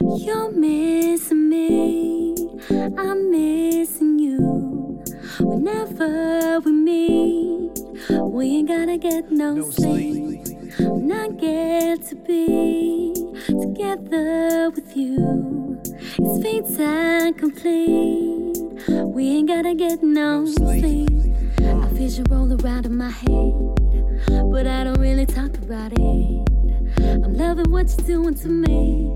You're missing me, I'm missing you. Whenever we meet, we ain't gotta get no, No sleep. sleep. When I get to be together with you, it's fate and complete. We ain't gotta get no sleep. I vision roll around in my head, but I don't really talk about it. I'm loving what you're doing to me,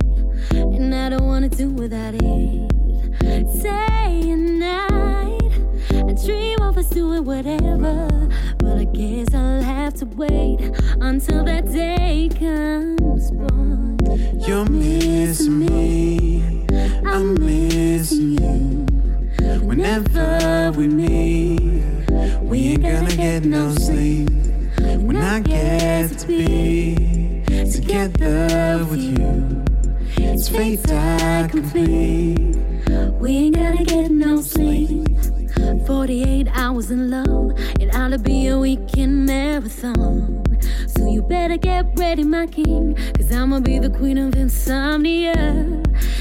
and I don't wanna do without it. Day and night, I dream of us doing whatever, but I guess I'll have to wait until that day comes. You're missing me, I'm missing you. Whenever we meet, we ain't gonna get no sleep. When I get to be together with you, it's fate that complete. We ain't gonna get no sleep. 48 hours in love, it ought to be a weekend marathon. So you better get ready, my king, cause I'ma be the queen of insomnia.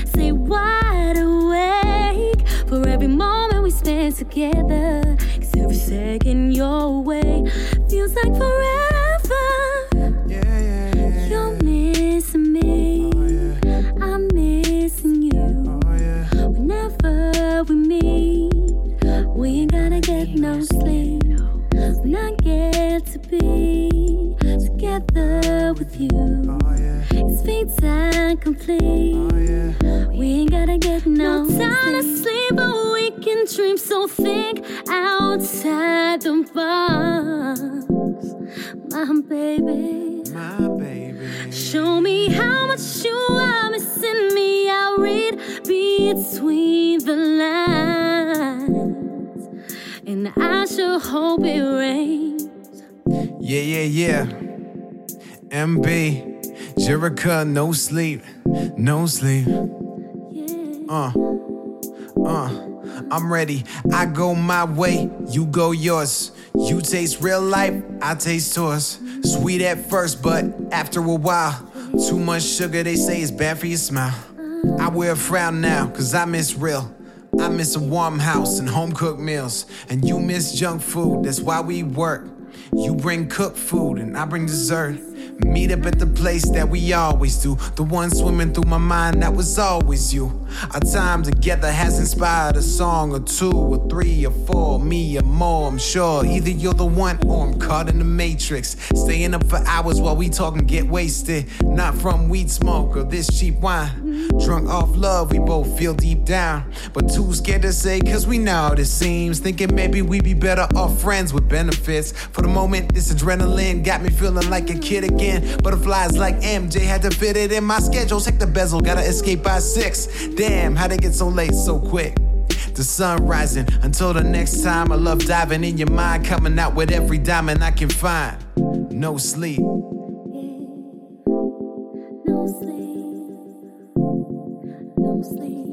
Stay wide awake for every moment we spend together. Cause every second you're away feels like forever. Get no sleep. When I get to be together with you, Oh, yeah. it's fate and complete. Oh, yeah. We ain't gotta get no, no time to sleep, but we can dream so thick outside the box. My baby. My baby. Show me how much you are missing me. I'll read between the lines, and I sure hope it rains. Yeah, yeah, yeah. MB. Jerrica, no sleep. No sleep. Yeah. Uh. Uh. I'm ready. I go my way, you go yours. You taste real life, I taste yours. Sweet at first, but after a while, too much sugar, they say is bad for your smile. I wear a frown now, cause I miss real. I miss a warm house and home cooked meals. And you miss junk food, that's why we work. You bring cooked food and I bring dessert. Meet up at the place that we always do. The one swimming through my mind that was always you. Our time together has inspired a song or two or three or four, me or more. I'm sure either you're the one or I'm caught in the matrix. Staying up for hours while we talk and get wasted. Not from weed smoke or this cheap wine. Drunk off love, we both feel deep down. But too scared to say, cause we know it seems. Thinking maybe we'd be better off friends with benefits. For the moment, this adrenaline got me feeling like a kid again. Butterflies like MJ had to fit it in my schedule. Check the bezel, gotta escape by six. Damn, how'd it get so late so quick? The sun rising until the next time. I love diving in your mind, coming out with every diamond I can find. No sleep. No sleep, no sleep.